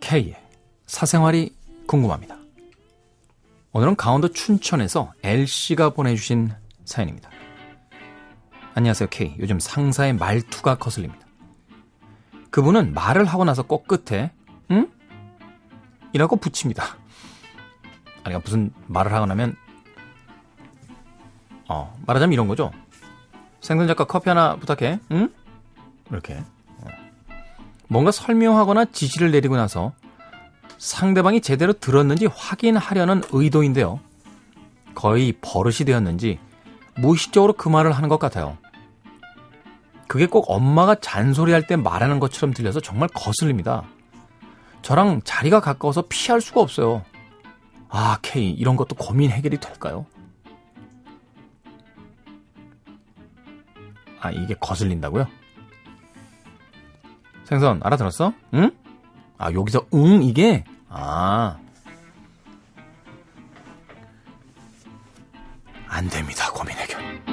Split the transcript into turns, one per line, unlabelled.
K의 사생활이 궁금합니다. 오늘은 강원도 춘천에서 L씨가 보내주신 사연입니다. 안녕하세요, K. 요즘 상사의 말투가 거슬립니다. 그분은 말을 하고 나서 꼭 끝에, 응? 이라고 붙입니다. 그러니까 무슨 말을 하고 나면, 어, 말하자면 이런 거죠. 생선 작가 커피 하나 부탁해, 응? 이렇게. 어. 뭔가 설명하거나 지시를 내리고 나서 상대방이 제대로 들었는지 확인하려는 의도인데요. 거의 버릇이 되었는지 무의식적으로 그 말을 하는 것 같아요. 그게 꼭 엄마가 잔소리할 때 말하는 것처럼 들려서 정말 거슬립니다. 저랑 자리가 가까워서 피할 수가 없어요. 아, K, 이런 것도 고민 해결이 될까요? 아, 이게 거슬린다고요? 생선, 알아들었어? 응? 아, 여기서 응, 이게? 아. 안 됩니다, 고민 해결.